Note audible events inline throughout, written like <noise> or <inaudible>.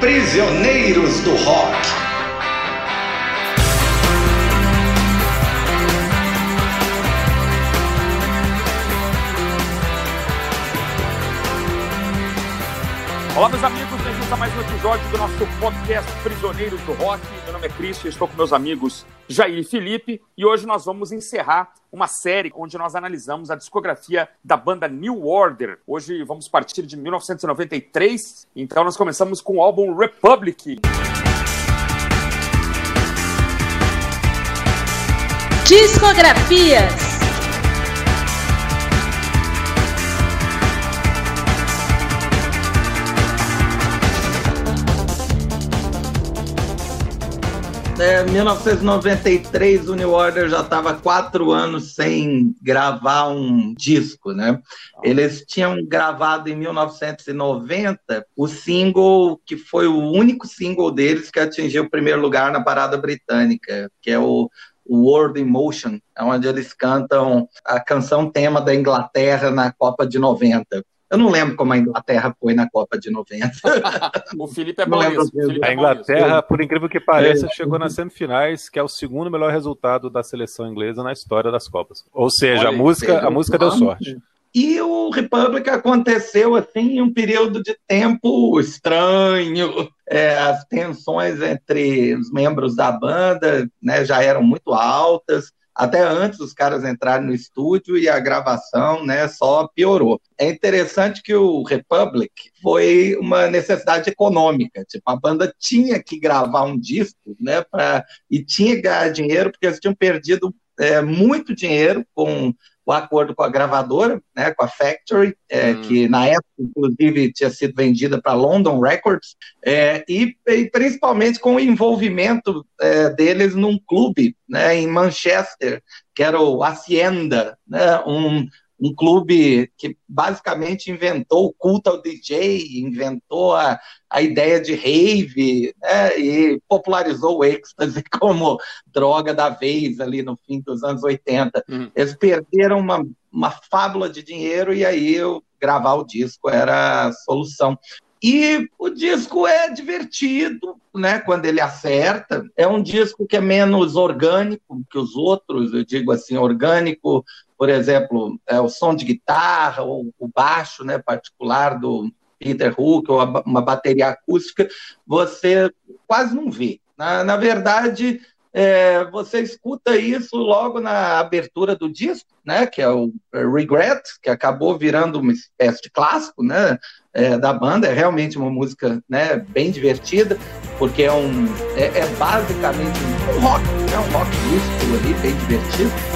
Prisioneiros do Rock. Olá, meus amigos, bem-vindos a mais um episódio do nosso podcast Prisioneiros do Rock. Meu nome é Cristian, estou com meus amigos Jair e Felipe e hoje nós vamos encerrar uma série onde nós analisamos a discografia da banda New Order. Hoje vamos partir de 1993, então nós começamos com o álbum Republic. Discografias. É, 1993, o New Order já estava quatro anos sem gravar um disco, né? Eles tinham gravado em 1990 o single que foi o único single deles que atingiu o primeiro lugar na parada britânica, que é o World in Motion, onde eles cantam a canção tema da Inglaterra na Copa de 90. Eu não lembro como a Inglaterra foi na Copa de 90. <laughs> o Felipe é bom a Inglaterra, é por incrível que pareça, é. chegou nas semifinais, que é o segundo melhor resultado da seleção inglesa na história das Copas. Ou seja, Olha, a música, a música deu sorte. E o Republic aconteceu assim em um período de tempo estranho. É, as tensões entre os membros da banda né, já eram muito altas até antes os caras entrarem no estúdio e a gravação né, só piorou. É interessante que o Republic foi uma necessidade econômica. Tipo, a banda tinha que gravar um disco né, pra, e tinha que ganhar dinheiro, porque eles tinham perdido é, muito dinheiro com o acordo com a gravadora, né, com a Factory, é, hum. que na época, inclusive, tinha sido vendida para London Records, é, e, e, principalmente com o envolvimento é, deles num clube né, em Manchester, que era o Hacienda, né, um, um clube que basicamente inventou o culto ao DJ, inventou a, a ideia de rave, né, e popularizou o êxtase <laughs> como droga da vez ali no fim dos anos 80. Uhum. Eles perderam uma, uma fábula de dinheiro e aí eu, gravar o disco era a solução. E o disco é divertido, né? Quando ele acerta. É um disco que é menos orgânico que os outros, eu digo assim, orgânico por exemplo, é, o som de guitarra, ou o baixo né, particular do Peter Hook, ou a, uma bateria acústica, você quase não vê. Na, na verdade, é, você escuta isso logo na abertura do disco, né, que é o Regret, que acabou virando uma espécie de clássico né, é, da banda. É realmente uma música né, bem divertida, porque é, um, é, é basicamente um rock, é um rock disco ali, bem divertido.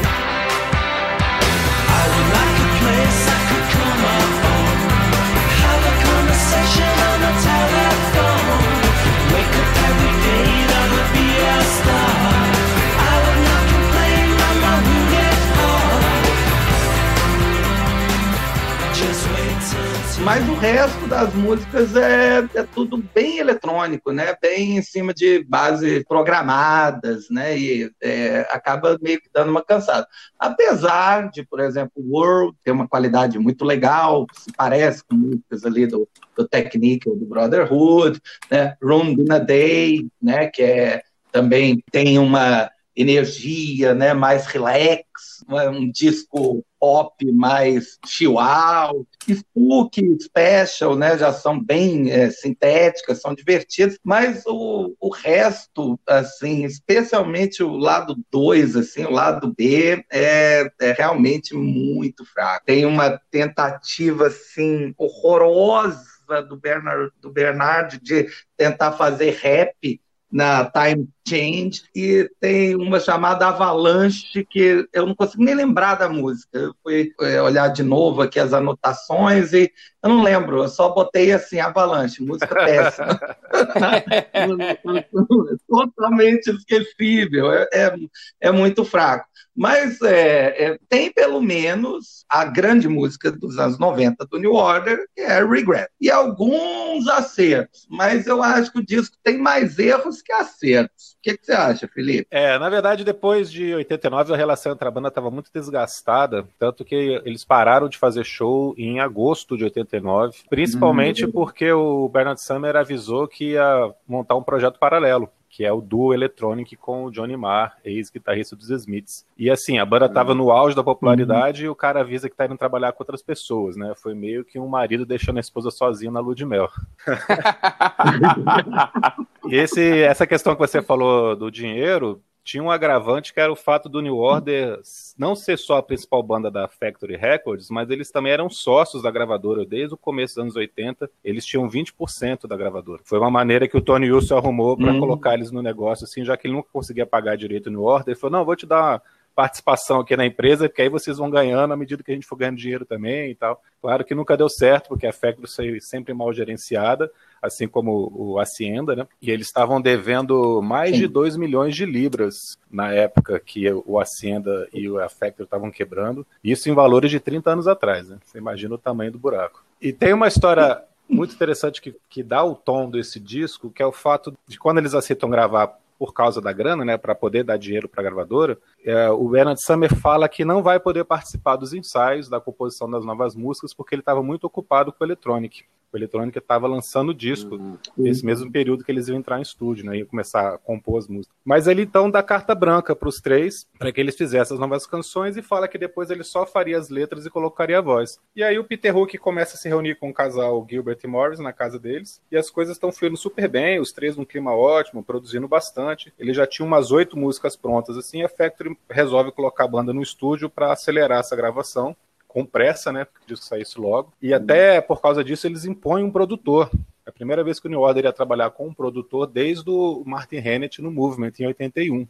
Mas o resto das músicas é, é tudo bem eletrônico, né? Bem em cima de bases programadas, né? E é, acaba meio que dando uma cansada. Apesar de, por exemplo, World ter uma qualidade muito legal, se parece com músicas ali do, do Technique ou do Brotherhood, né? Room in a Day, né? Que é, também tem uma energia, né? Mais relax, um disco pop mais chill out, Spook, Special, né, já são bem é, sintéticas, são divertidas, mas o, o resto, assim, especialmente o lado 2, assim, o lado B, é, é realmente muito fraco. Tem uma tentativa, assim, horrorosa do Bernard, do Bernard de tentar fazer rap na Time Change e tem uma chamada Avalanche que eu não consigo nem lembrar da música. Eu fui é, olhar de novo aqui as anotações e eu não lembro, eu só botei assim Avalanche, música péssima. <laughs> <laughs> Totalmente esquecível, é, é, é, muito fraco. Mas é, é, tem pelo menos a grande música dos anos 90 do New Order, que é Regret. E alguns acertos, mas eu acho que o disco tem mais erros que acertos. O que, que, você acha, Felipe? É, na verdade, depois de 89, a relação entre a banda estava muito desgastada, tanto que eles pararam de fazer show em agosto de 89, principalmente uhum. porque o Bernard Summer avisou que ia montar um projeto paralelo que é o duo Electronic com o Johnny Marr, ex-guitarrista dos Smiths. E assim, a banda estava no auge da popularidade uhum. e o cara avisa que tá indo trabalhar com outras pessoas, né? Foi meio que um marido deixando a esposa sozinha na lua de mel. <laughs> e esse, essa questão que você falou do dinheiro, tinha um agravante que era o fato do New Order não ser só a principal banda da Factory Records, mas eles também eram sócios da gravadora desde o começo dos anos 80. Eles tinham 20% da gravadora. Foi uma maneira que o Tony Wilson arrumou para uhum. colocar eles no negócio, assim, já que ele nunca conseguia pagar direito o New Order. Ele falou: não, vou te dar uma participação aqui na empresa, porque aí vocês vão ganhando à medida que a gente for ganhando dinheiro também e tal. Claro que nunca deu certo, porque a Factory foi sempre mal gerenciada assim como o Hacienda, né? E eles estavam devendo mais Sim. de 2 milhões de libras na época que o Hacienda e o Factory estavam quebrando. Isso em valores de 30 anos atrás, né? Você imagina o tamanho do buraco. E tem uma história muito interessante que, que dá o tom desse disco, que é o fato de quando eles aceitam gravar por causa da grana, né, para poder dar dinheiro para a gravadora, é, o Bernard Summer fala que não vai poder participar dos ensaios da composição das novas músicas porque ele estava muito ocupado com o Electronic. O Electronic estava lançando o disco uhum. nesse mesmo período que eles iam entrar em estúdio, né, e começar a compor as músicas. Mas ele então dá carta branca para os três para que eles fizessem as novas canções e fala que depois ele só faria as letras e colocaria a voz. E aí o Peter Hook começa a se reunir com o casal Gilbert e Morris na casa deles e as coisas estão fluindo super bem, os três num clima ótimo, produzindo bastante. Ele já tinha umas oito músicas prontas assim, a Factory resolve colocar a banda no estúdio para acelerar essa gravação com pressa, né? Porque disso saísse logo. E até por causa disso eles impõem um produtor. É a primeira vez que o New Order ia trabalhar com um produtor desde o Martin Hannett no Movement em 81.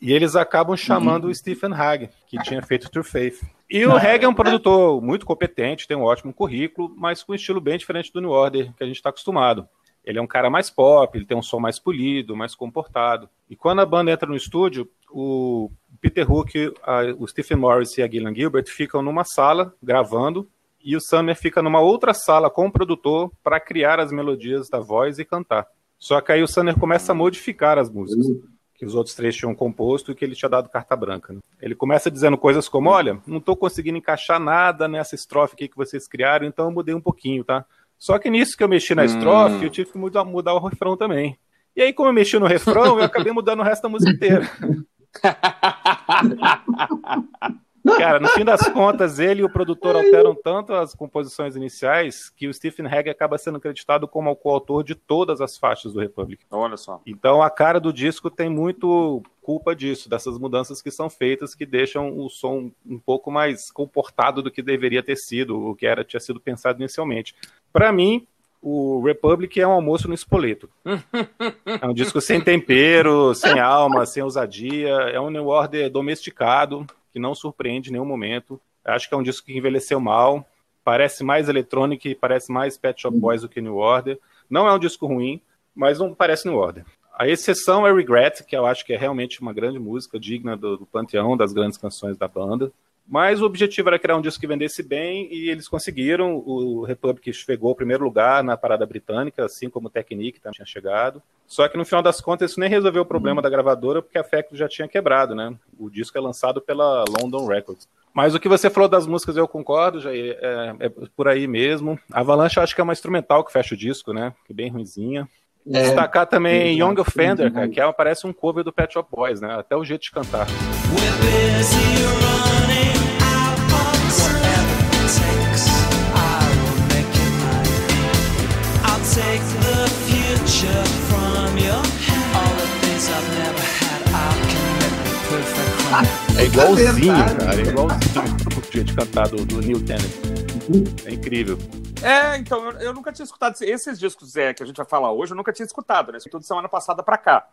E eles acabam chamando uhum. o Stephen Hagg, que tinha feito True Faith. E o Hagg é um produtor muito competente, tem um ótimo currículo, mas com um estilo bem diferente do New Order que a gente está acostumado. Ele é um cara mais pop, ele tem um som mais polido, mais comportado. E quando a banda entra no estúdio, o Peter Hook, a, o Stephen Morris e a Gillian Gilbert ficam numa sala gravando e o Summer fica numa outra sala com o produtor para criar as melodias da voz e cantar. Só que aí o Summer começa a modificar as músicas que os outros três tinham composto e que ele tinha dado carta branca. Né? Ele começa dizendo coisas como: Olha, não estou conseguindo encaixar nada nessa estrofe aqui que vocês criaram, então eu mudei um pouquinho, tá? Só que nisso que eu mexi na estrofe, hum. eu tive que mudar, mudar o refrão também. E aí, como eu mexi no refrão, eu acabei mudando o resto da música inteira. <laughs> <laughs> Cara, no fim das contas, ele e o produtor alteram tanto as composições iniciais que o Stephen Hagg acaba sendo acreditado como o coautor de todas as faixas do Republic. Olha só. Então a cara do disco tem muito culpa disso, dessas mudanças que são feitas que deixam o som um pouco mais comportado do que deveria ter sido, o que era tinha sido pensado inicialmente. Para mim, o Republic é um almoço no espoleto. é um disco sem tempero, sem alma, sem ousadia. É um New Order domesticado, que não surpreende em nenhum momento. Acho que é um disco que envelheceu mal. Parece mais eletrônico, parece mais Pet Shop Boys do que New Order. Não é um disco ruim, mas não parece New Order. A exceção é Regret, que eu acho que é realmente uma grande música, digna do, do panteão das grandes canções da banda. Mas o objetivo era criar um disco que vendesse bem e eles conseguiram. O Republic chegou ao primeiro lugar na parada britânica, assim como o Technique também tinha chegado. Só que no final das contas isso nem resolveu o problema uhum. da gravadora porque a Factory já tinha quebrado, né? O disco é lançado pela London Records. Mas o que você falou das músicas eu concordo, já é, é por aí mesmo. Avalanche acho que é uma instrumental que fecha o disco, né? Que é bem ruimzinha. É, Destacar também é, Young Offender, cara, que é, parece um cover do Pet Shop Boys, né? Até o jeito de cantar. É igualzinho, cara. É igualzinho o jeito de cantar do, do Neil Tennant. É incrível. É, então, eu, eu, nunca tinha escutado esses discos é, que a gente vai falar hoje, eu nunca tinha escutado, né? Tudo semana passada para cá,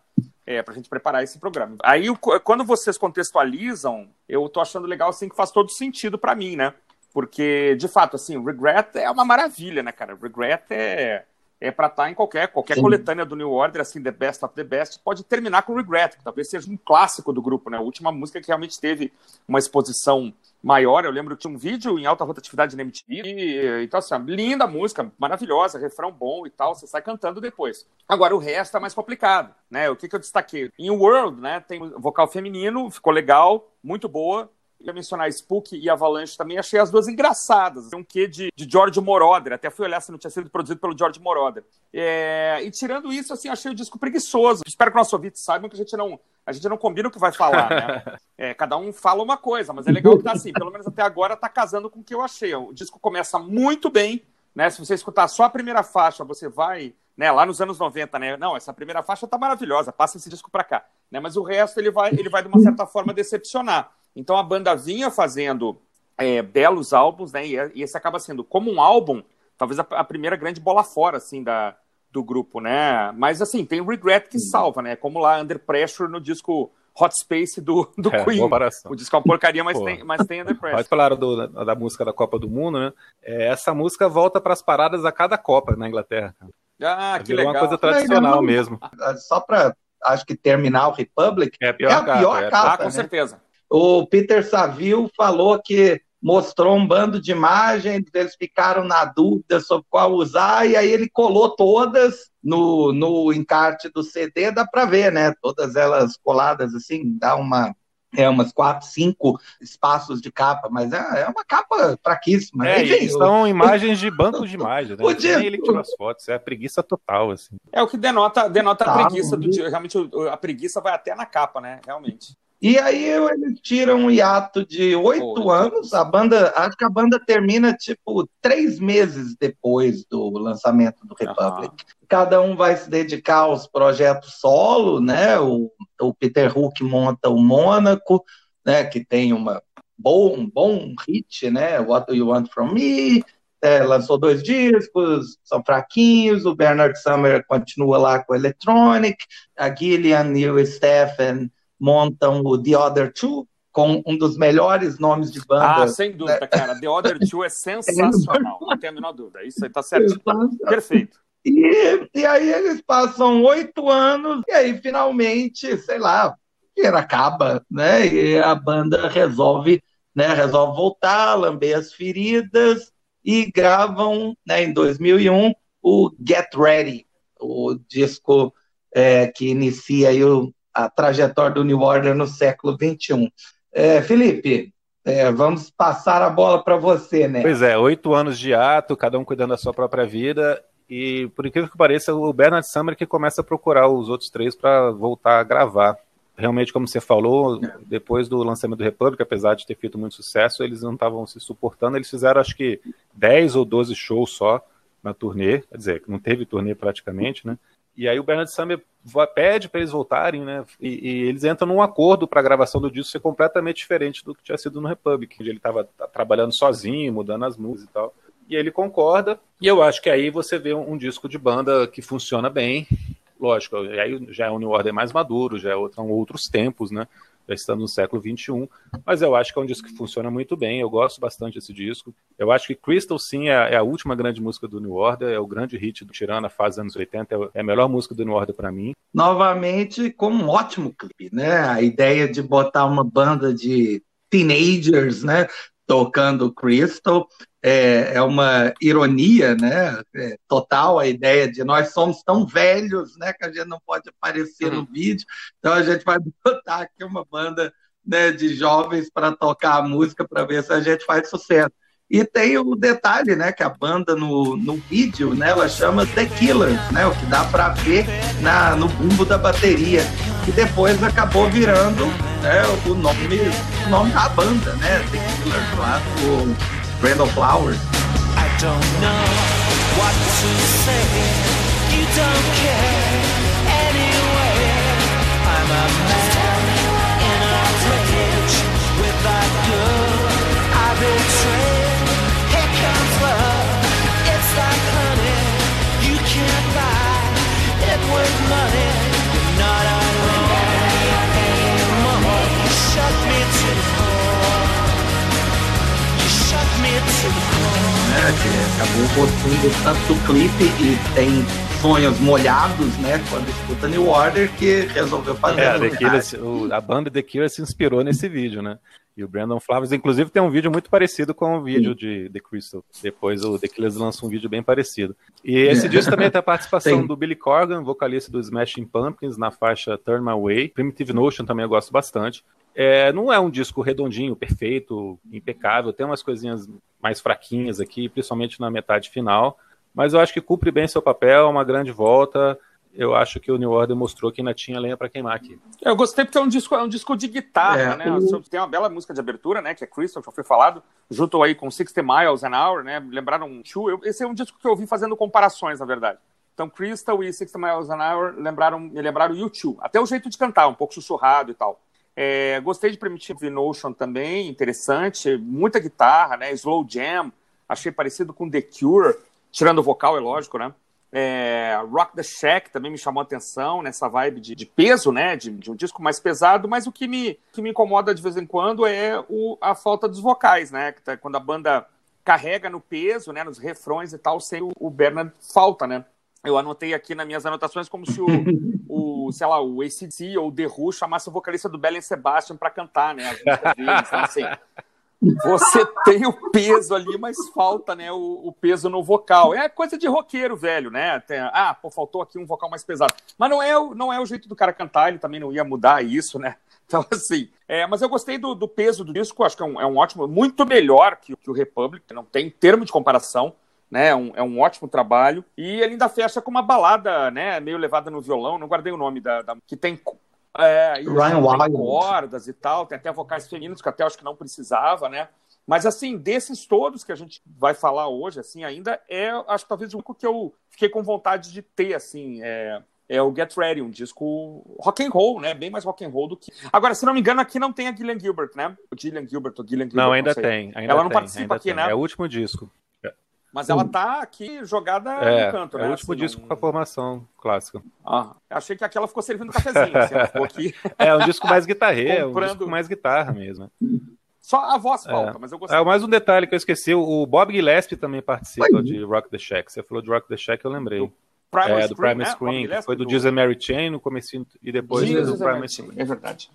é, pra gente preparar esse programa. Aí, quando vocês contextualizam, eu tô achando legal, assim, que faz todo sentido para mim, né? Porque, de fato, assim, Regret é uma maravilha, né, cara? Regret é, é para estar tá em qualquer, qualquer coletânea do New Order, assim, The Best of the Best, pode terminar com Regret, que talvez seja um clássico do grupo, né? A última música que realmente teve uma exposição maior. Eu lembro que tinha um vídeo em alta rotatividade na MTV. E, então, assim, linda música, maravilhosa, refrão bom e tal. Você sai cantando depois. Agora, o resto é mais complicado, né? O que, que eu destaquei? Em World, né? Tem vocal feminino, ficou legal, muito boa ia mencionar Spook e Avalanche também, achei as duas engraçadas. Tem um quê de, de George Moroder, até fui olhar se não tinha sido produzido pelo George Moroder. É, e tirando isso, assim, achei o disco preguiçoso. Espero que nossos ouvintes saibam que a gente não, a gente não combina o que vai falar, né? <laughs> É, cada um fala uma coisa, mas é legal que tá assim, pelo menos até agora tá casando com o que eu achei. O disco começa muito bem, né? Se você escutar só a primeira faixa, você vai, né, lá nos anos 90, né? Não, essa primeira faixa tá maravilhosa, passa esse disco para cá, né? Mas o resto ele vai, ele vai de uma certa forma decepcionar. Então a banda vinha fazendo é, belos álbuns, né? E, esse acaba sendo como um álbum, talvez a, a, primeira grande bola fora, assim, da, do grupo, né? Mas assim, tem o Regret que salva, né? Como lá Under Pressure no disco Hot Space do, <laughs> do é, Queen. O disco é uma porcaria, mas, tem, mas tem Under <laughs> Pressure. Pode falar do, da, da, música da Copa do Mundo, né? É, essa música volta para as paradas a cada Copa na Inglaterra. Ah, que legal. uma coisa tradicional mesmo. Só para, acho que terminar o Republic, é a pior, é a pior capa. capa. Ah, com né? certeza. O Peter Saville falou que mostrou um bando de imagens, eles ficaram na dúvida sobre qual usar, e aí ele colou todas no, no encarte do CD, dá para ver, né? Todas elas coladas assim, dá uma. É umas quatro, cinco espaços de capa, mas é, é uma capa fraquíssima. É, Enfim, são eu... <laughs> imagens de banco de imagens, né? Podia... Nem ele tirou as fotos, é a preguiça total, assim. É o que denota, denota tá, a preguiça do dia. Realmente a preguiça vai até na capa, né? Realmente. E aí eles tiram um hiato de oito anos. A banda, acho que a banda termina tipo três meses depois do lançamento do Republic. Uhum. Cada um vai se dedicar aos projetos solo, né? O, o Peter Hook monta o Mônaco, né? Que tem uma bom, um bom hit, né? What Do You Want From Me? É, lançou dois discos, são fraquinhos. O Bernard Summer continua lá com o Electronic. A Gillian e o Stephen montam o The Other Two, com um dos melhores nomes de banda. Ah, sem dúvida, né? cara. The Other Two é <laughs> sensacional, não tenho a menor dúvida. Isso aí tá certo. Perfeito. E, e aí eles passam oito anos, e aí finalmente, sei lá, dinheiro acaba, né? E a banda resolve, né, resolve voltar, lamber as feridas e gravam, né, em 2001, o Get Ready, o disco é, que inicia aí o, a trajetória do New Order no século XXI. É, Felipe, é, vamos passar a bola para você, né? Pois é, oito anos de ato, cada um cuidando da sua própria vida, e por incrível que pareça, o Bernard Summer que começa a procurar os outros três para voltar a gravar. Realmente, como você falou, depois do lançamento do Republic, apesar de ter feito muito sucesso, eles não estavam se suportando. Eles fizeram, acho que, 10 ou 12 shows só na turnê, quer dizer, não teve turnê praticamente, né? E aí o Bernard Summer pede para eles voltarem, né? E, e, eles entram num acordo para a gravação do disco ser completamente diferente do que tinha sido no Republic, onde ele estava trabalhando sozinho, mudando as músicas e tal. E ele concorda, e eu acho que aí você vê um, um disco de banda que funciona bem. Lógico, aí já é um New Order mais maduro, já é outro, outros tempos, né? Já estamos no século XXI, mas eu acho que é um disco que funciona muito bem, eu gosto bastante desse disco. Eu acho que Crystal, sim, é, é a última grande música do New Order, é o grande hit do Tirana, fase anos 80, é, é a melhor música do New Order para mim. Novamente, como um ótimo clipe, né? A ideia de botar uma banda de teenagers, né? Tocando Crystal, é, é uma ironia, né? É, total a ideia de nós somos tão velhos, né? Que a gente não pode aparecer uhum. no vídeo, então a gente vai <laughs> botar aqui uma banda né, de jovens para tocar a música para ver se a gente faz sucesso. E tem o detalhe, né, que a banda no, no vídeo, né, ela chama The Killers, né, o que dá para ver na, no bumbo da bateria, que depois acabou virando né, o nome, o nome da banda, né, The Killers lá do Randall Flowers. I don't know what to say. You don't care anyway. I'm a man it with money. You're not alone anymore. You shut me to the core. né, acabou gostando tanto do clipe e tem sonhos molhados, né, quando escuta New Order, que resolveu fazer. É, The Killers, o, a banda The Killers se inspirou nesse vídeo, né? E o Brandon Flowers, inclusive, tem um vídeo muito parecido com o vídeo de The Crystal. Depois o The Killers lança um vídeo bem parecido. E esse é. disco também tem a participação <laughs> Sim. do Billy Corgan, vocalista do Smashing Pumpkins, na faixa Turn My Way. Primitive Notion também eu gosto bastante. É, não é um disco redondinho, perfeito, impecável. Tem umas coisinhas mais fraquinhas aqui, principalmente na metade final. Mas eu acho que cumpre bem seu papel, uma grande volta eu acho que o New Order mostrou que ainda tinha lenha para queimar aqui. Eu gostei porque é um disco, é um disco de guitarra, é, né? O... Tem uma bela música de abertura, né? Que é Crystal, já foi falado, junto aí com 60 Miles an Hour, né? Lembraram Chu. Esse é um disco que eu ouvi fazendo comparações, na verdade. Então, Crystal e 60 Miles an Hour lembraram, me lembraram U2. Até o jeito de cantar, um pouco sussurrado e tal. É, gostei de Primitive Notion também, interessante. Muita guitarra, né? Slow Jam, achei parecido com The Cure, tirando o vocal, é lógico, né? É, Rock the Shack também me chamou a atenção nessa vibe de, de peso, né? De, de, um disco mais pesado, mas o que me, que me incomoda de vez em quando é o, a falta dos vocais, né? Tá, quando a banda carrega no peso, né? Nos refrões e tal, sem o, o Bernard falta, né? Eu anotei aqui nas minhas anotações como se o, <laughs> o sei lá, o ACDC ou o The Who chamasse o vocalista do Belen Sebastian para cantar, né? As músicas deles. Então, assim, você tem o peso ali, mas falta, né, o, o, peso no vocal. É coisa de roqueiro, velho, né? Tem, ah, pô, faltou aqui um vocal mais pesado. Mas não é, o, não é o jeito do cara cantar, ele também não ia mudar isso, né? <laughs> Então, assim, é, mas eu gostei do, do, peso do disco, acho que é um, é um ótimo, muito melhor que, que, o Republic, não tem termo de comparação, né? É um, é um ótimo trabalho. E ele ainda fecha com uma balada, né? Meio levada no violão, não guardei o nome da. da que tem é, Ryan Wild. cordas e tal, tem até vocais femininos que até acho que não precisava, né? Mas assim, desses todos que a gente vai falar hoje, assim, ainda é, acho que talvez o único que eu fiquei com vontade de ter, assim, é, é o Get Ready, um disco rock and roll, né? Bem mais rock and roll do que. Agora, se não me engano, aqui não tem a Gillian Gilbert, né? O Gillian Gilbert, o Gillian Gilbert. Não, ainda não tem. Ainda Ela não tem, participa aqui, tem. né? É o último disco. Mas ela tá aqui jogada é, no canto, né? É o último assim, disco não... com a formação clássica. Ah, achei que aquela ficou servindo cafezinho, assim, ficou aqui. <laughs> É um disco mais guitarreiro, Comprando... um disco mais guitarra mesmo. Só a voz é. falta, é. mas eu gostei. É, mais um detalhe que eu esqueci, o Bob Gillespie também participa Oi. de Rock the Shack. Você falou de Rock the Shack, eu lembrei. Do Primal é, do Screen, Primal né? Screen, foi do, do Mary Chain no começo e depois Jesus do Primal Screen. É verdade.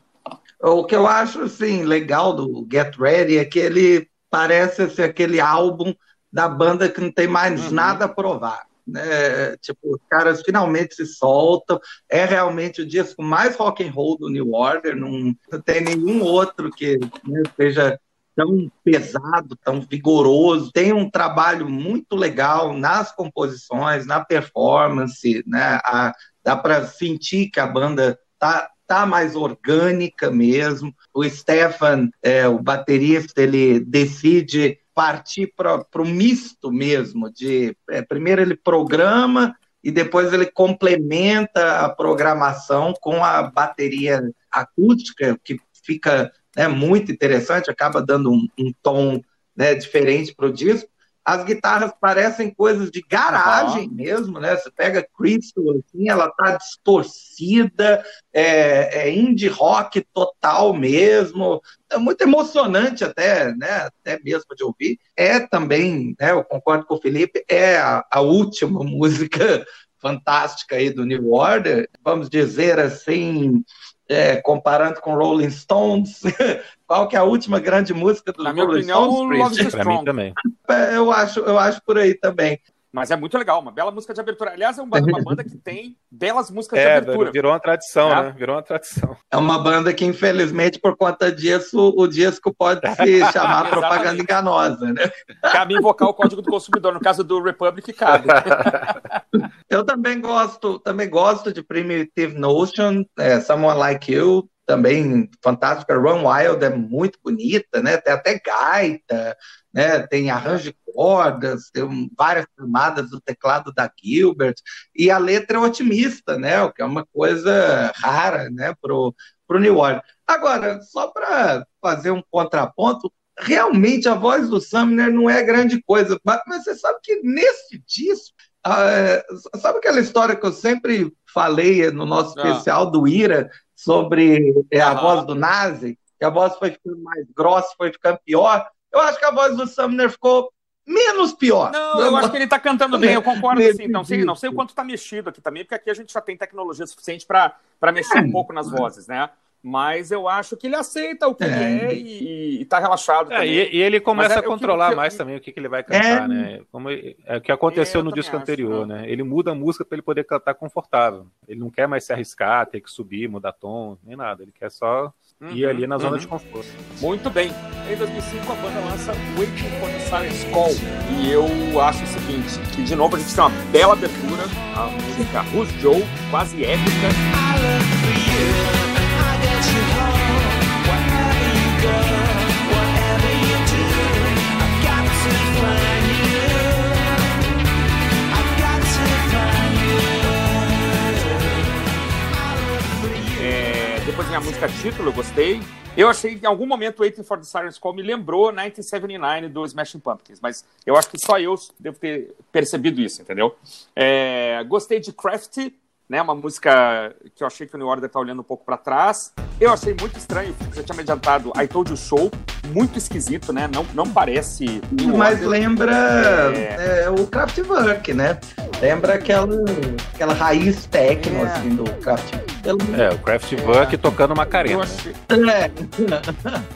O que eu acho, assim, legal do Get Ready é que ele parece ser aquele álbum da banda que não tem mais uhum. nada a provar. Né? Tipo, os caras finalmente se soltam. É realmente o disco mais rock and roll do New Order. Não, não tem nenhum outro que né, seja tão pesado, tão vigoroso. Tem um trabalho muito legal nas composições, na performance, né? A, dá para sentir que a banda tá tá mais orgânica mesmo. O Stefan, é, o baterista, ele decide partir para o misto mesmo, de é, primeiro ele programa e depois ele complementa a programação com a bateria acústica, que fica né, muito interessante, acaba dando um, um tom né, diferente para o disco as guitarras parecem coisas de garagem uhum. mesmo, né? Você pega Crystal, assim, ela tá distorcida, é, é indie rock total mesmo, é muito emocionante até, né? Até mesmo de ouvir. É também, né? Eu concordo com o Felipe, é a, a última <laughs> música fantástica aí do New Order, vamos dizer assim, é, comparando com Rolling Stones, <laughs> qual que é a última grande música dos Rolling opinião, Stones? Para mim também. É, eu acho, eu acho por aí também. Mas é muito legal, uma bela música de abertura. Aliás, é uma, uma <laughs> banda que tem belas músicas é, de abertura. Virou uma tradição, é. né? Virou uma tradição. É uma banda que, infelizmente, por conta disso, o disco pode se <laughs> chamar propaganda enganosa, né? Cabe invocar o código do consumidor, no caso do Republic, cabe. Eu também gosto, também gosto de Primitive Notion, é, Someone Like You, também fantástica. Run Wild é muito bonita, né? Tem até gaita, né? Tem arranjo de cordas, tem várias camadas do teclado da Gilbert e a letra é otimista, né? O que é uma coisa rara, né? Pro pro New Orleans. Agora, só para fazer um contraponto, realmente a voz do Sumner não é grande coisa, mas você sabe que nesse disco Uh, sabe aquela história que eu sempre falei no nosso ah. especial do Ira, sobre é, a voz do Nazi, que a voz foi ficando mais grossa, foi ficando pior. Eu acho que a voz do Sumner ficou menos pior. Não, eu acho que ele está cantando bem, eu concordo. Assim, não, sei, não sei o quanto está mexido aqui também, porque aqui a gente já tem tecnologia suficiente para mexer um pouco nas vozes, né? Mas eu acho que ele aceita o que é. ele é e, está relaxado. É, e, e, ele começa é, a controlar que, mais também o que, que ele vai cantar, é. né? Como é o que aconteceu é, no disco acho, anterior, né? Ele muda a música para ele poder cantar confortável. Ele não quer mais se arriscar, ter que subir, mudar tom, nem nada. Ele quer só uhum, ir ali na zona uhum. de conforto. Muito bem. Em 2005 a banda lança Waiting for the Silence Call. E eu acho o seguinte, que de novo a gente tem uma bela abertura, a música Who's Joe, quase épica. I love you. A música título, eu gostei. Eu achei que em algum momento Waiting for the Sirens Call me lembrou 1979 do Smashing Pumpkins, mas eu acho que só eu devo ter percebido isso, entendeu? É, gostei de Crafty, né? Uma música que eu achei que o New Order tá olhando um pouco para trás. Eu achei muito estranho, você tinha me adiantado I Told You Show, muito esquisito, né? Não, não parece. Mas lembra é... É, o Kraftwerk, né? Lembra aquela, aquela raiz técnica é. assim, do Kraftwerk. É, o Kraftwerk tocando Macarena. Achei... <laughs>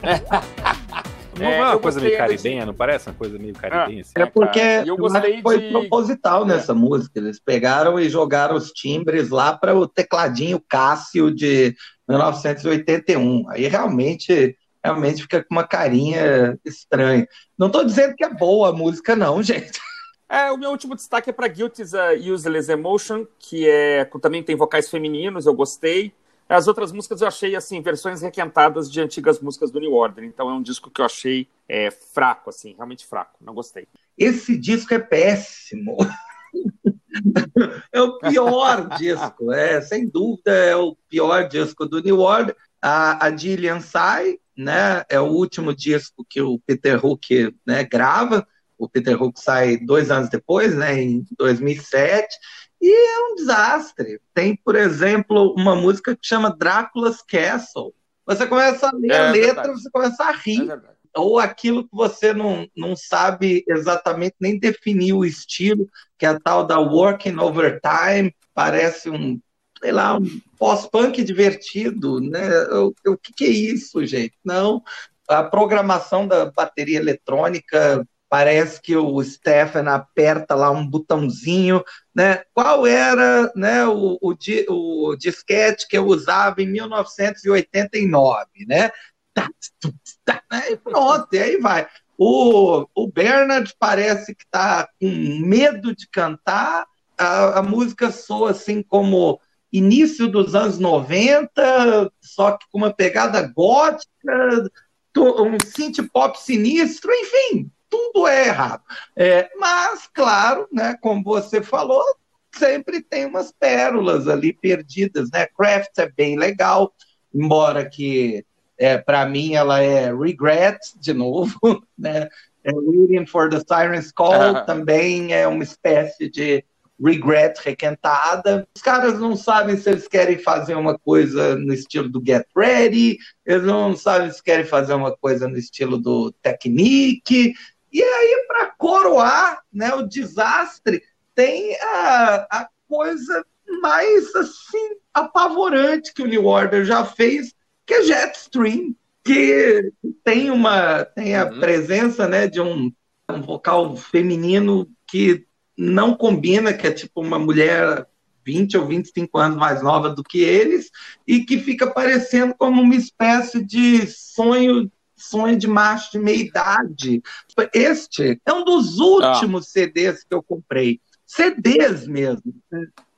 É. <laughs> Não é, é uma coisa meio caribenha, não parece uma coisa meio caribenha? Assim? É porque eu gostei foi de... proposital nessa música. Eles pegaram e jogaram os timbres lá para o tecladinho Cássio de 1981. Aí realmente, realmente fica com uma carinha estranha. Não estou dizendo que é boa a música, não, <laughs> gente. É, o meu último destaque é para Guilty's uh, Useless Emotion, que é também tem vocais femininos, eu gostei. As outras músicas eu achei, assim, versões requentadas de antigas músicas do New Order. Então é um disco que eu achei é, fraco, assim, realmente fraco. Não gostei. Esse disco é péssimo. <laughs> é o pior disco, é, sem dúvida é o pior disco do New Order. A, a Gillian sai, né, é o último disco que o Peter Hook né, grava. O Peter Hook sai dois anos depois, né, em 2007. E é um desastre. Tem, por exemplo, uma música que chama Drácula's Castle. Você começa a ler é, a letra, verdade. você começa a rir. É ou aquilo que você não, não sabe exatamente nem definir o estilo, que é a tal da Working Overtime, parece um, sei lá, um pós-punk divertido, né? O, o que, que é isso, gente? Não, a programação da bateria eletrônica parece que o Stefan aperta lá um botãozinho, né? Qual era né, o, o, o disquete que eu usava em 1989, né? Tá, tá, né? E pronto, e aí vai. O, o Bernard parece que está com medo de cantar, a, a música soa assim como início dos anos 90, só que com uma pegada gótica, um synth pop sinistro, enfim, tudo é errado. É, mas, claro, né, como você falou, sempre tem umas pérolas ali perdidas, né? Craft é bem legal, embora que é, para mim ela é regret de novo, <laughs> né? É, Waiting for the Siren's Call também é uma espécie de regret requentada. Os caras não sabem se eles querem fazer uma coisa no estilo do Get Ready, eles não sabem se querem fazer uma coisa no estilo do Technique, e aí, para coroar né, o desastre, tem a, a coisa mais assim apavorante que o New Order já fez, que é Jetstream, que tem uma tem a uhum. presença né, de um, um vocal feminino que não combina, que é tipo uma mulher 20 ou 25 anos mais nova do que eles, e que fica parecendo como uma espécie de sonho sonho de macho de meia idade. Este é um dos últimos ah. CDs que eu comprei. CDs mesmo.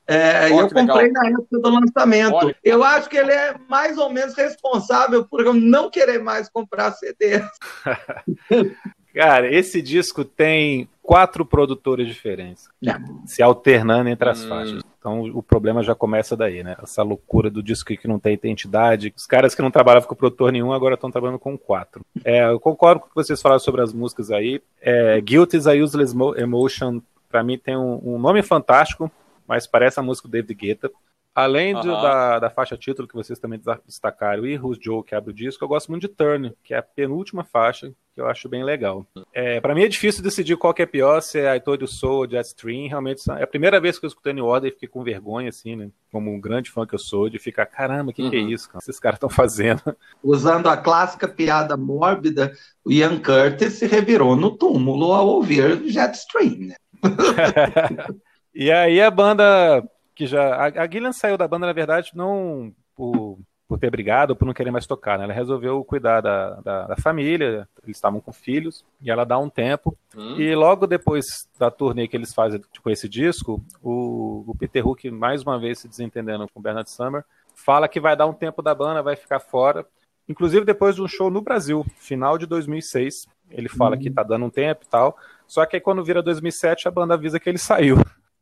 É, eu comprei legal. na época do lançamento. Olha. Eu acho que ele é mais ou menos responsável por eu não querer mais comprar CDs. <laughs> Cara, esse disco tem quatro produtores diferentes, é. se alternando entre as hum. faixas. Então o problema já começa daí, né? Essa loucura do disco que não tem identidade. Os caras que não trabalhavam com produtor nenhum agora estão trabalhando com quatro. É, eu concordo com o que vocês falaram sobre as músicas aí. É, Guilt is a Useless Emotion, para mim tem um, um, nome fantástico, mas parece a música do David Guetta. Além do, da, da, faixa título que vocês também destacaram, e Who's Joe, que abre o disco, eu gosto muito de Turn, que é a penúltima faixa, que eu acho bem legal. É, para mim é difícil decidir qual que é pior, se é I Told You So ou Jetstream. Realmente é a primeira vez que eu escutei New Order e fiquei com vergonha, assim, né? Como um grande fã que eu sou, de ficar, caramba, o que, uhum. que é uhum. isso, cara? Esses caras estão fazendo. <laughs> Usando a clássica piada mórbida, o Ian Curtis se revirou no túmulo ao ouvir Jetstream, né? <laughs> e aí a banda que já. A, a Gillian saiu da banda, na verdade, não por por ter brigado ou por não querer mais tocar. Né? Ela resolveu cuidar da, da, da, família, eles estavam com filhos, e ela dá um tempo. Hum. E logo depois da turnê que eles fazem com esse disco, o, o Peter Hook, mais uma vez se desentendendo com o Bernard Summer, fala que vai dar um tempo da banda, vai ficar fora. Inclusive depois de um show no Brasil, final de 2006, ele fala hum. que tá dando um tempo e tal. Só que aí quando vira 2007, a banda avisa que ele saiu.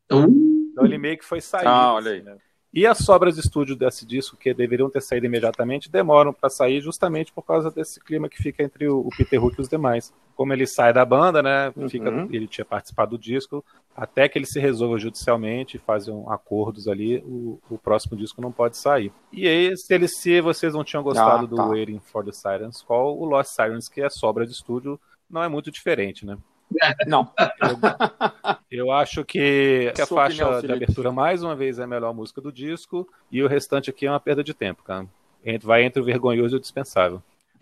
Hum. Então ele meio que foi sair. Ah, olha aí. Assim, né? E as sobras de estúdio desse disco, que deveriam ter saído imediatamente, demoram para sair justamente por causa desse clima que fica entre o, Peter Hook e os demais. Como ele sai da banda, né? Fica, uhum. Ele tinha participado do disco, até que ele se resolva judicialmente, fazem acordos ali, o, o, próximo disco não pode sair. E aí, se, ele, se vocês não tinham gostado ah, tá. do Waiting for the Sirens Call, o Lost Sirens, que é sobra de estúdio, não é muito diferente, né? <laughs> Não. Eu, eu acho que, que a Sua faixa opinião, de abertura, mais uma vez, é a melhor música do disco, e o restante aqui é uma perda de tempo, cara. Vai entre o vergonhoso e o dispensável. <laughs>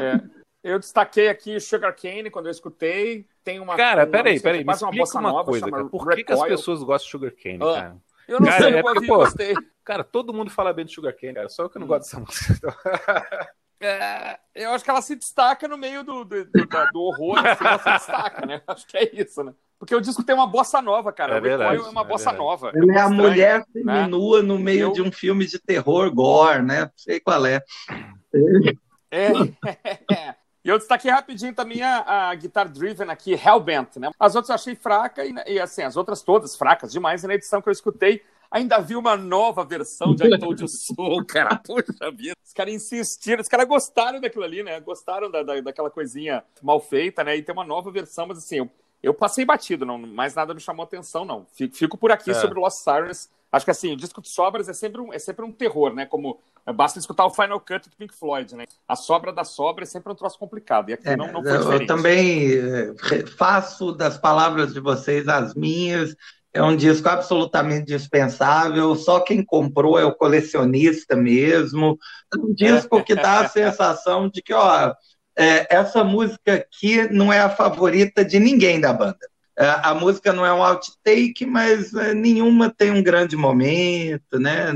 é. Eu destaquei aqui Sugar Cane quando eu escutei. Tem uma. Cara, uma, peraí, peraí. Me explica uma, uma coisa, cara. Por que, que, as pessoas gostam de Sugar Cane, ah, cara? Eu não cara, sei, é porque, pô, gostei. Cara, todo mundo fala bem de Sugar Cane, cara. Só eu que não hum. gosto dessa música. É, eu acho que ela se destaca no meio do, do, do, do horror, assim, ela se destaca, né? Acho que é isso, né? Porque o disco tem uma bossa nova, cara. É verdade, é uma bossa é nova. Ele é a mulher feminua né? no meio eu... de um filme de terror, gore, né? Não sei qual é. É, é. E eu destaquei rapidinho também a, a Guitar Driven aqui, Hellbent, né? As outras eu achei fraca e, e, assim, as outras todas fracas demais. E na edição que eu escutei, Ainda vi uma nova versão de I Told You So, cara. Puxa vida. Os caras insistiram, os caras gostaram daquilo ali, né? Gostaram da, da, daquela coisinha mal feita, né? E tem uma nova versão, mas assim, eu, eu passei batido, não, mais nada me chamou atenção, não. Fico, fico por aqui é. sobre Lost Sirens. Acho que assim, o disco de sobras é sempre um, é sempre um terror, né? Como basta escutar o Final Cut do Pink Floyd, né? A sobra da sobra é sempre um troço complicado. E aqui é, não, não foi eu, diferente. Eu também eh, faço das palavras de vocês as minhas. É um disco absolutamente dispensável, só quem comprou é o colecionista mesmo. É um disco que dá a sensação de que, ó, é, essa música aqui não é a favorita de ninguém da banda. É, a música não é um outtake, mas é, nenhuma tem um grande momento, né?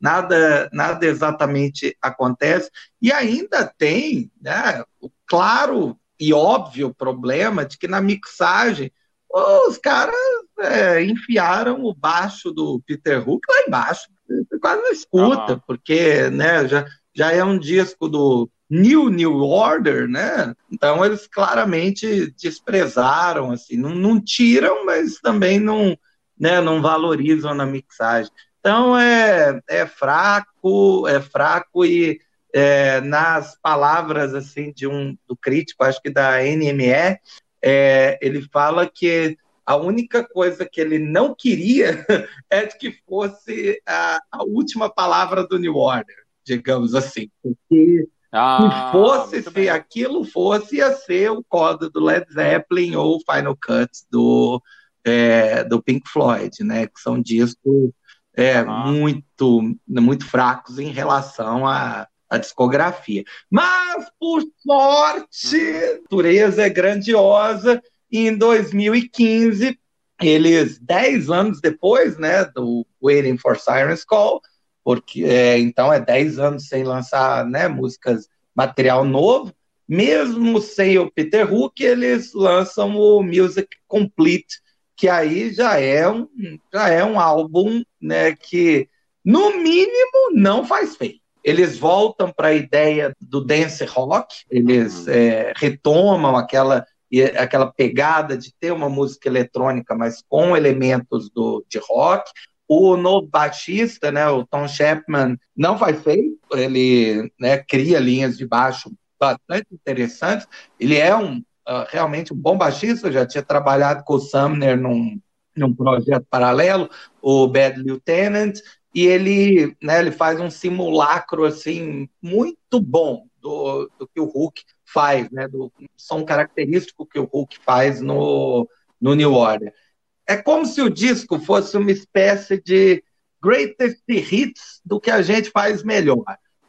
Nada, nada exatamente acontece. E ainda tem né, o claro e óbvio problema de que na mixagem os caras é, enfiaram o baixo do Peter Hook lá embaixo. Você quase não escuta, porque né, já, já é um disco do New New Order, né? Então eles claramente desprezaram, assim, não, não tiram, mas também não, né, não valorizam na mixagem. Então é, é fraco, é fraco e é, nas palavras assim de um do crítico, acho que da NME, é, ele fala que a única coisa que ele não queria <laughs> é que fosse a, a última palavra do New Order, digamos assim. Porque ah, se fosse, se aquilo fosse, ia ser o código do Led Zeppelin ou Final Cut do, é, do Pink Floyd, né? Que são discos é, ah. muito, muito fracos em relação a, a discografia. Mas, por sorte, a natureza é grandiosa e em 2015, eles, 10 anos depois né, do Waiting for Sirens Call, porque é, então é 10 anos sem lançar né, músicas, material novo, mesmo sem o Peter Hook, eles lançam o Music Complete, que aí já é um, já é um álbum né, que, no mínimo, não faz feio eles voltam para a ideia do dance rock, eles uhum. é, retomam aquela, aquela pegada de ter uma música eletrônica, mas com elementos do, de rock. O novo baixista, né, o Tom Chapman, não faz feio, ele né, cria linhas de baixo bastante interessantes. Ele é um uh, realmente um bom baixista, já tinha trabalhado com o Sumner num, num projeto paralelo, o Bad Lieutenant, e ele, né, ele faz um simulacro assim muito bom do, do que o Hulk faz, né, do som característico que o Hulk faz no, no New Order. É como se o disco fosse uma espécie de greatest hits do que a gente faz melhor.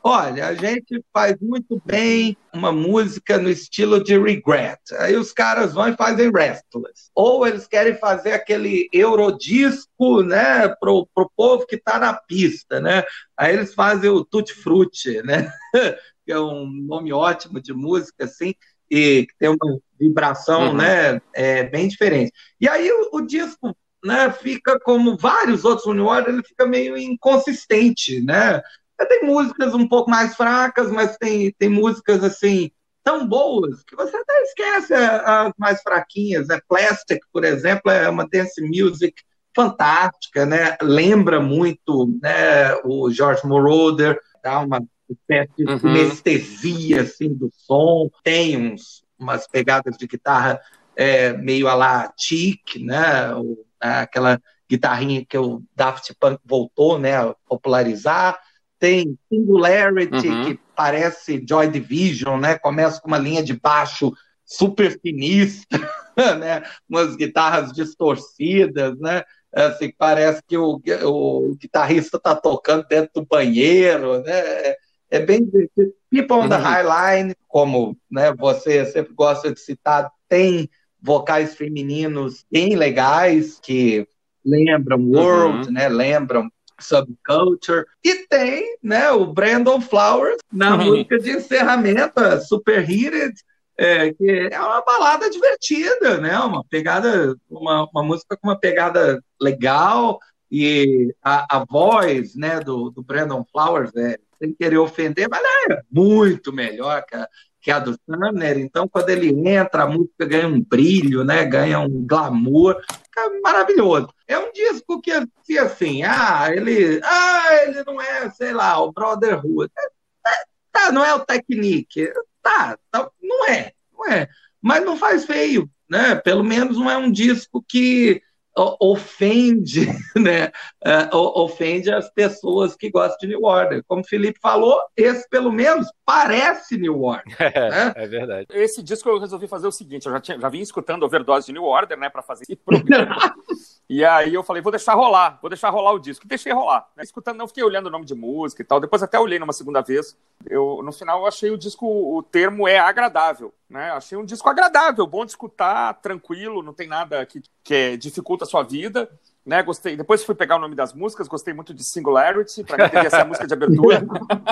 Olha, a gente faz muito bem uma música no estilo de Regret. Aí os caras vão e fazem Restless. Ou eles querem fazer aquele eurodisco, né, pro, pro povo que está na pista, né? Aí eles fazem o Tutti Frutti, né? <laughs> que é um nome ótimo de música, assim, e que tem uma vibração, uhum. né, é, bem diferente. E aí o, o disco né, fica como vários outros New Order, ele fica meio inconsistente, né? Tem músicas um pouco mais fracas, mas tem, tem músicas assim tão boas que você até esquece as mais fraquinhas. Né? Plastic, por exemplo, é uma dance music fantástica, né? Lembra muito né, o George Moroder, dá uma espécie de uhum. anestesia assim do som, tem uns umas pegadas de guitarra é, meio a la Chic, né? O, aquela guitarrinha que o Daft Punk voltou, né, a popularizar tem Singularity, uhum. que parece Joy Division, né? Começa com uma linha de baixo super sinistra, <laughs> né? Umas guitarras distorcidas, né? Assim, parece que o, o guitarrista está tocando dentro do banheiro, né? É, é bem divertido. People on the uhum. High Line, como né, você sempre gosta de citar, tem vocais femininos bem legais que lembram World, uhum. né? Lembram Subculture. E tem né, o Brandon Flowers na uhum. música de encerramento, a Super Heated, é, que é uma balada divertida, né? Uma pegada, uma, uma música com uma pegada legal e a, a voz, né, do, do Brandon Flowers, é, sem querer ofender, mas é muito melhor que a, que a do Sumner. Então, quando ele entra, a música ganha um brilho, né? Ganha um glamour, fica maravilhoso. É um disco que, assim, ah, ele, ah, ele não é, sei lá, o Brotherhood. É, é, tá, não é o Technique. Tá, tá, não é, não é. Mas não faz feio, né? Pelo menos não é um disco que ofende, <laughs> né? Uh, ofende as pessoas que gostam de New Order. Como o Felipe falou, esse pelo menos parece New Order. <laughs> É, né? é verdade. Esse disco eu resolvi fazer o seguinte: eu já, tinha, já vim escutando Overdose de New Order, né, para fazer esse programa. <laughs> e aí eu falei, vou deixar rolar, vou deixar rolar o disco. Deixei rolar. Né? Escutando, não fiquei olhando o nome de música e tal. Depois até olhei numa segunda vez. Eu, no final, eu achei o disco, o termo é agradável. Né? Achei um disco agradável, bom de escutar, tranquilo, não tem nada que, que dificulta a sua vida. Né, gostei. Depois fui pegar o nome das músicas, gostei muito de Singularity, para mim deveria ser a música de abertura.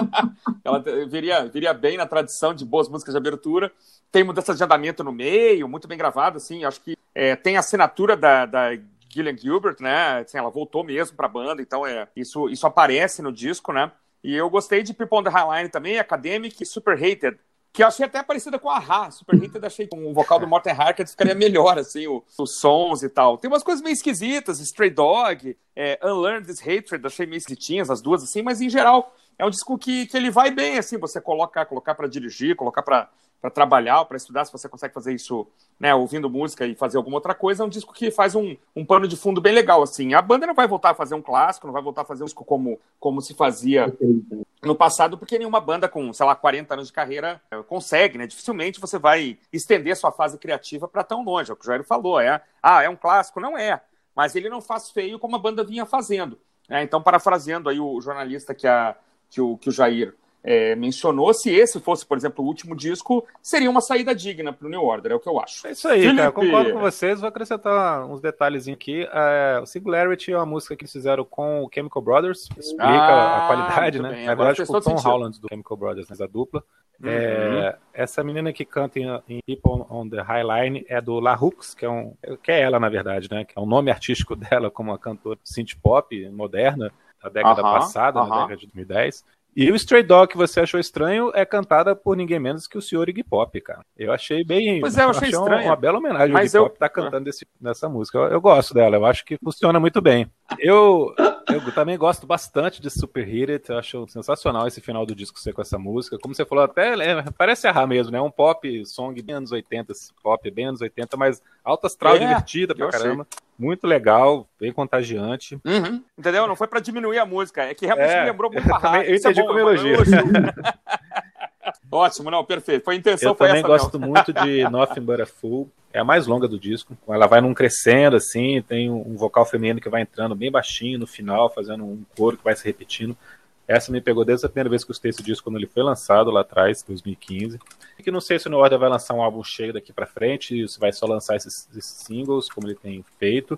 <laughs> Ela viria, viria bem na tradição de boas músicas de abertura. Tem mudança de andamento no meio, muito bem gravado, assim. Acho que é, tem a assinatura da, da Gillian Gilbert, né? Assim, ela voltou mesmo para a banda, então é, isso, isso aparece no disco, né? E eu gostei de People on the Highline também, Academic e Super Hated que eu achei até parecida com a Ra, Super Hated, achei que o vocal do Morten Harkett ficaria melhor, assim, o, os sons e tal. Tem umas coisas meio esquisitas, Stray Dog, é, Unlearn This Hatred, achei meio esquisitinhas as duas, assim, mas em geral é um disco que, que ele vai bem, assim, você coloca, colocar para dirigir, colocar para para trabalhar, para estudar, se você consegue fazer isso, né, ouvindo música e fazer alguma outra coisa, é um disco que faz um, um pano de fundo bem legal, assim. A banda não vai voltar a fazer um clássico, não vai voltar a fazer um disco como, como se fazia no passado, porque nenhuma banda com, sei lá, 40 anos de carreira eh, consegue, né? Dificilmente você vai estender sua fase criativa para tão longe, é o que o Jair falou, é, ah, é um clássico? Não é, mas ele não faz feio como a banda vinha fazendo. Né? Então, parafraseando aí o jornalista que, a, que, o, que o Jair é, mencionou, se esse fosse, por exemplo, o último disco, seria uma saída digna para o New Order, é o que eu acho. É isso aí, Felipe... cara, eu concordo com vocês, vou acrescentar uns detalhes aqui. É, o Singularity é uma música que eles fizeram com o Chemical Brothers, explica ah, a qualidade, né? Bem. Agora, Agora com o Tom sentido. Holland do Chemical Brothers, né, a dupla. Uhum. É, essa menina que canta em, em, People on the High Line é do La Hooks, que é, um, que é ela, na verdade, né? Que é o um nome artístico <laughs> dela como uma cantora synth pop moderna da década uh -huh, passada, uh -huh. na década de 2010. E o Stray Dog que você achou estranho é cantada por ninguém menos que o senhor Iggy Pop, cara. Eu achei bem. Pois é, eu <laughs> achei, achei estranho. Uma, uma bela homenagem. Mas o Iggy eu... Pop tá cantando desse, nessa música. Eu, eu, gosto dela, eu acho que funciona muito bem. Eu, eu também gosto bastante de Super Heated, eu acho sensacional esse final do disco ser com essa música. Como você falou, até é, parece errar mesmo, né? É um pop song bem anos 80, pop bem anos 80, mas alta astral, é, divertida pra caramba. Achei. Muito legal, bem contagiante. Uhum. Entendeu? Não foi para diminuir a música, é que realmente é, me lembrou muito a <laughs> Eu entendi é bom, como elogio. <laughs> Ótimo, não, perfeito. Foi a intenção, Eu foi também essa gosto muito de <laughs> Nothing But a Fool. É a mais longa do disco. Ela vai num crescendo, assim, tem um vocal feminino que vai entrando bem baixinho no final, fazendo um coro que vai se repetindo. Essa me pegou desde a primeira vez que eu escutei esse disco, quando ele foi lançado lá atrás, 2015. E que não sei se o New Order vai lançar um álbum cheio daqui pra frente, se vai só lançar esses, esses singles, como ele tem feito.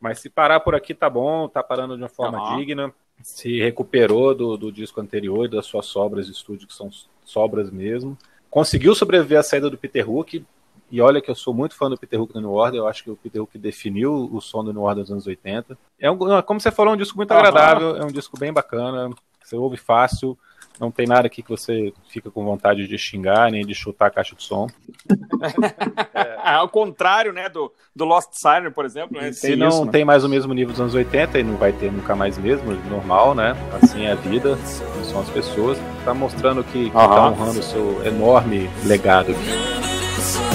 Mas se parar por aqui tá bom, tá parando de uma forma Uhum. digna. Se recuperou do, do disco anterior, das suas sobras de estúdio, que são sobras mesmo. Conseguiu sobreviver à saída do Peter Hook. E olha que eu sou muito fã do Peter Hook do New Order, eu acho que o Peter Hook definiu o som do New Order dos anos 80. É um, como você falou, é um disco muito agradável, é um disco bem bacana, você ouve fácil, não tem nada aqui que você fica com vontade de xingar, nem de chutar a caixa de som. <laughs> Ao contrário, né, do, do Lost Siren, por exemplo. Né, Se tem não isso, né? tem mais o mesmo nível dos anos 80 e não vai ter nunca mais mesmo, normal, né? Assim é a vida, assim são as pessoas. Tá mostrando que, que tá honrando o seu enorme legado. Muito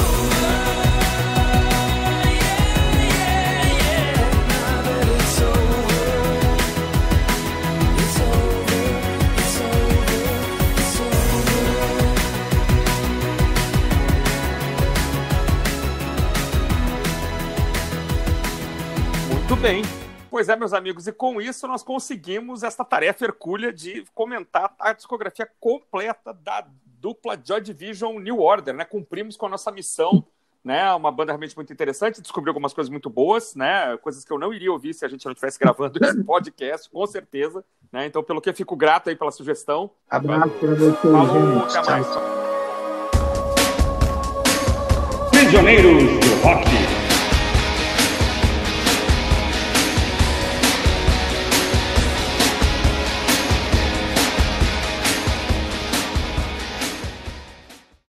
bem. Pois é, meus amigos, e com isso nós conseguimos esta tarefa hercúlea de comentar a discografia completa da dupla Joy Division New Order, né? Cumprimos com a nossa missão, né? Uma banda realmente muito interessante, descobriu algumas coisas muito boas, né? Coisas que eu não iria ouvir se a gente não estivesse gravando esse podcast, com certeza, né? Então, pelo que eu fico grato aí pela sugestão. Abraço pra vocês, Falou, gente. até mais. Prisioneiros do Rock.